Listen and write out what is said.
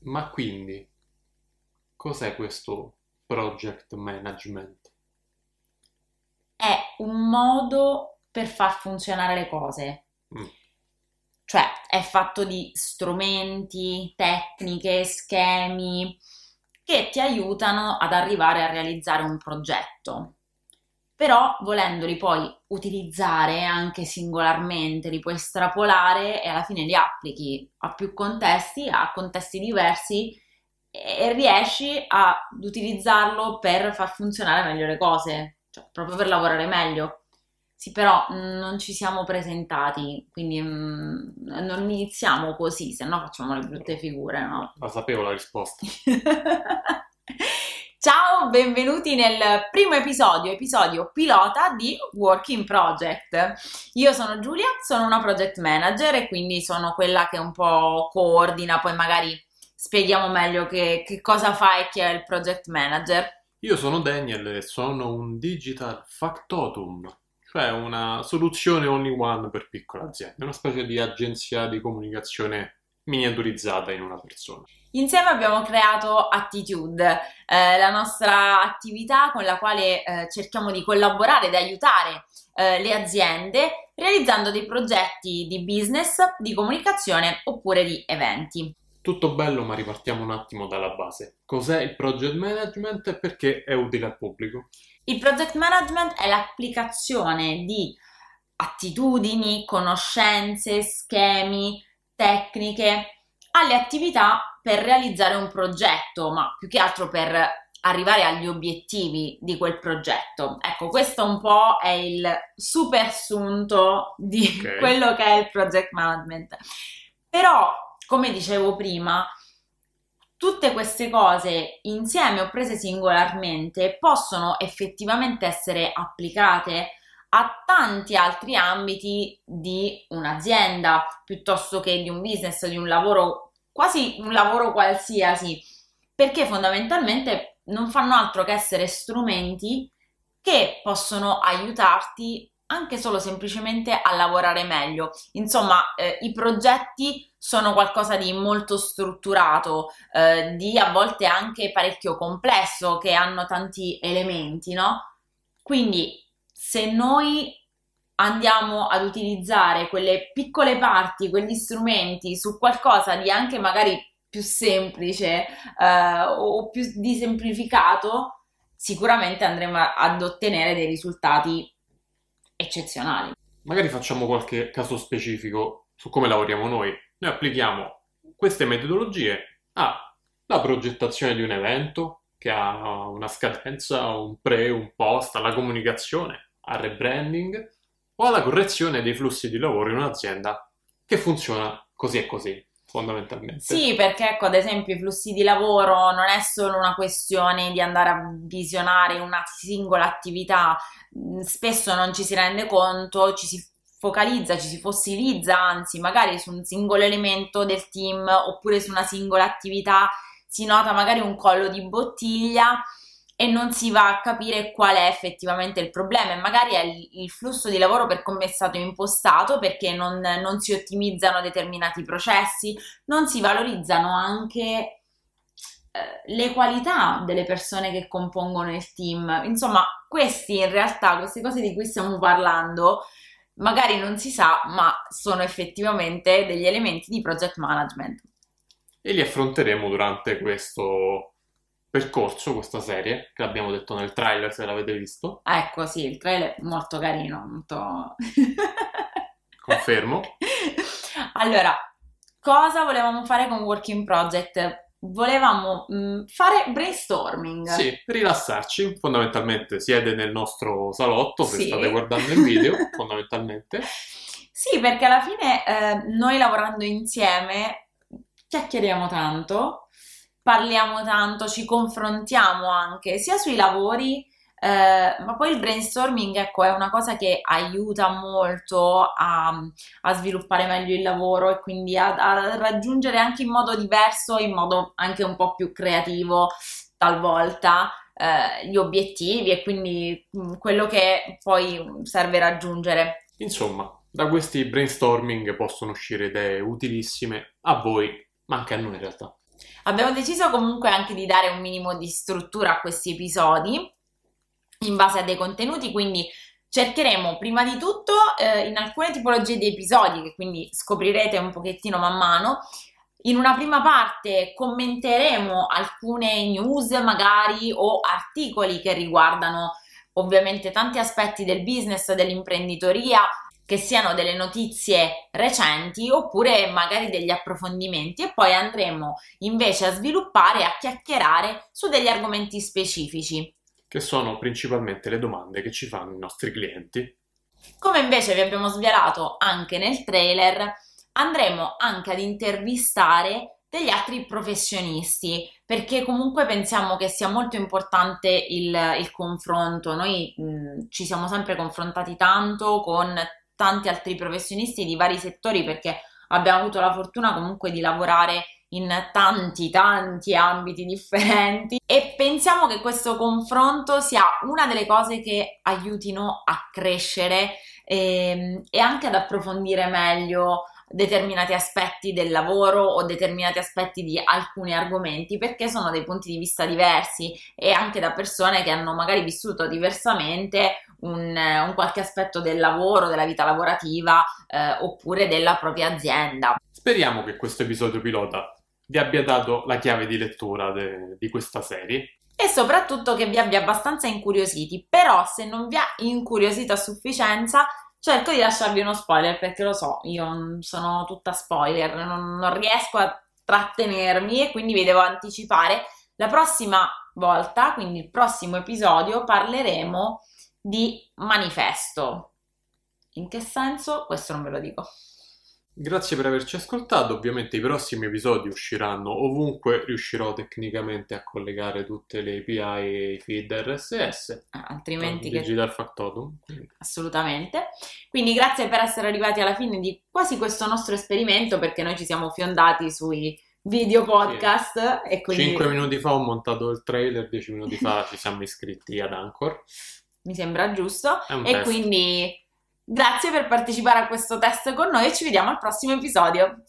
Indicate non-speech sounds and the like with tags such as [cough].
Ma quindi, cos'è questo project management? È un modo per far funzionare le cose. Mm. Cioè, è fatto di strumenti, tecniche, schemi che ti aiutano ad arrivare a realizzare un progetto. Però, volendoli poi utilizzare anche singolarmente, li puoi estrapolare e alla fine li applichi a più contesti, a contesti diversi e riesci ad utilizzarlo per far funzionare meglio le cose, cioè proprio per lavorare meglio. Sì, però mm, non ci siamo presentati, quindi mm, non iniziamo così, se no facciamo le brutte figure, no? La sapevo la risposta. [laughs] Ciao, benvenuti nel primo episodio, episodio pilota di Working Project. Io sono Giulia, sono una project manager e quindi sono quella che un po' coordina, poi magari spieghiamo meglio che, che cosa fa e chi è il project manager. Io sono Daniel e sono un digital factotum, cioè una soluzione only one per piccole aziende, una specie di agenzia di comunicazione miniaturizzata in una persona. Insieme abbiamo creato Attitude, eh, la nostra attività con la quale eh, cerchiamo di collaborare ed aiutare eh, le aziende realizzando dei progetti di business, di comunicazione oppure di eventi. Tutto bello, ma ripartiamo un attimo dalla base. Cos'è il project management e perché è utile al pubblico? Il project management è l'applicazione di attitudini, conoscenze, schemi, tecniche alle attività per realizzare un progetto, ma più che altro per arrivare agli obiettivi di quel progetto. Ecco, questo un po' è il super sunto di Ok. [laughs] quello che è il project management. Però, come dicevo prima, tutte queste cose insieme o prese singolarmente possono effettivamente essere applicate a tanti altri ambiti di un'azienda piuttosto che di un business, di un lavoro, quasi un lavoro qualsiasi, perché fondamentalmente non fanno altro che essere strumenti che possono aiutarti anche solo semplicemente a lavorare meglio. Insomma, eh, i progetti sono qualcosa di molto strutturato, eh, di a volte anche parecchio complesso, che hanno tanti elementi, no? Quindi, se noi andiamo ad utilizzare quelle piccole parti, quegli strumenti su qualcosa di anche magari più semplice eh, o più di semplificato, sicuramente andremo ad ottenere dei risultati eccezionali. Magari facciamo qualche caso specifico su come lavoriamo noi. Noi applichiamo queste metodologie alla progettazione di un evento che ha una scadenza, un pre, un post, alla comunicazione, al rebranding o alla correzione dei flussi di lavoro in un'azienda che funziona così e così, fondamentalmente. Sì, perché ecco, ad esempio i flussi di lavoro non è solo una questione di andare a visionare una singola attività, Mm, spesso non ci si rende conto, ci si focalizza, ci si fossilizza, anzi, magari su un singolo elemento del team oppure su una singola attività si nota magari un collo di bottiglia e non si va a capire qual è effettivamente il problema e magari è il, flusso di lavoro per come è stato impostato perché non, non si ottimizzano determinati processi, non si valorizzano anche eh, le qualità delle persone che compongono il team. Insomma, questi in realtà, queste cose di cui stiamo parlando, magari non si sa, ma sono effettivamente degli elementi di project management. E li affronteremo durante questo percorso, questa serie, che abbiamo detto nel trailer se l'avete visto. Ecco, sì, il trailer è molto carino, molto... [laughs] Confermo. Allora, cosa volevamo fare con Working Project? Volevamo mh, fare brainstorming. Sì, rilassarci, fondamentalmente siete nel nostro salotto se Sì. state guardando il video, [laughs] fondamentalmente. Sì, perché alla fine eh, noi lavorando insieme chiacchieriamo tanto, parliamo tanto, ci confrontiamo anche sia sui lavori, eh, ma poi il brainstorming, ecco, è una cosa che aiuta molto a, a sviluppare meglio il lavoro e quindi a, a raggiungere anche in modo diverso, in modo anche un po' più creativo talvolta eh, gli obiettivi e quindi mh, quello che poi serve raggiungere. Insomma, da questi brainstorming possono uscire idee utilissime a voi, ma anche a noi in realtà. Abbiamo deciso comunque anche di dare un minimo di struttura a questi episodi in base a dei contenuti, quindi cercheremo prima di tutto eh, in alcune tipologie di episodi, che quindi scoprirete un pochettino man mano, in una prima parte commenteremo alcune news magari o articoli che riguardano ovviamente tanti aspetti del business, dell'imprenditoria, che siano delle notizie recenti oppure magari degli approfondimenti e poi andremo invece a sviluppare a chiacchierare su degli argomenti specifici. Che sono principalmente le domande che ci fanno i nostri clienti. Come invece vi abbiamo svelato anche nel trailer, andremo anche ad intervistare degli altri professionisti perché comunque pensiamo che sia molto importante il, il confronto. Noi mh, ci siamo sempre confrontati tanto con tanti altri professionisti di vari settori perché abbiamo avuto la fortuna comunque di lavorare in tanti tanti ambiti differenti. E pensiamo che questo confronto sia una delle cose che aiutino a crescere e, ehm, e anche ad approfondire meglio determinati aspetti del lavoro o determinati aspetti di alcuni argomenti perché sono dei punti di vista diversi e anche da persone che hanno magari vissuto diversamente un, un qualche aspetto del lavoro, della vita lavorativa eh, oppure della propria azienda. Speriamo che questo episodio pilota vi abbia dato la chiave di lettura de- di questa serie e soprattutto che vi abbia abbastanza incuriositi. Però, se non vi ha incuriosito a sufficienza, cerco di lasciarvi uno spoiler perché lo so, io sono tutta spoiler, non, non riesco a trattenermi e quindi vi devo anticipare. La prossima volta, quindi il prossimo episodio, parleremo di manifesto. In che senso? Questo non ve lo dico. Grazie per averci ascoltato, ovviamente i prossimi episodi usciranno ovunque riuscirò tecnicamente a collegare tutte le API e i feed RSS. Ah, altrimenti che... Digital Factotum. Assolutamente. Quindi grazie per essere arrivati alla fine di quasi questo nostro esperimento perché noi ci siamo fiondati sui video podcast sì. e quindi... 5 minuti fa ho montato il trailer, 10 minuti fa ci siamo iscritti ad Anchor. Mi sembra giusto e test. quindi Grazie per partecipare a questo test con noi e ci vediamo al prossimo episodio.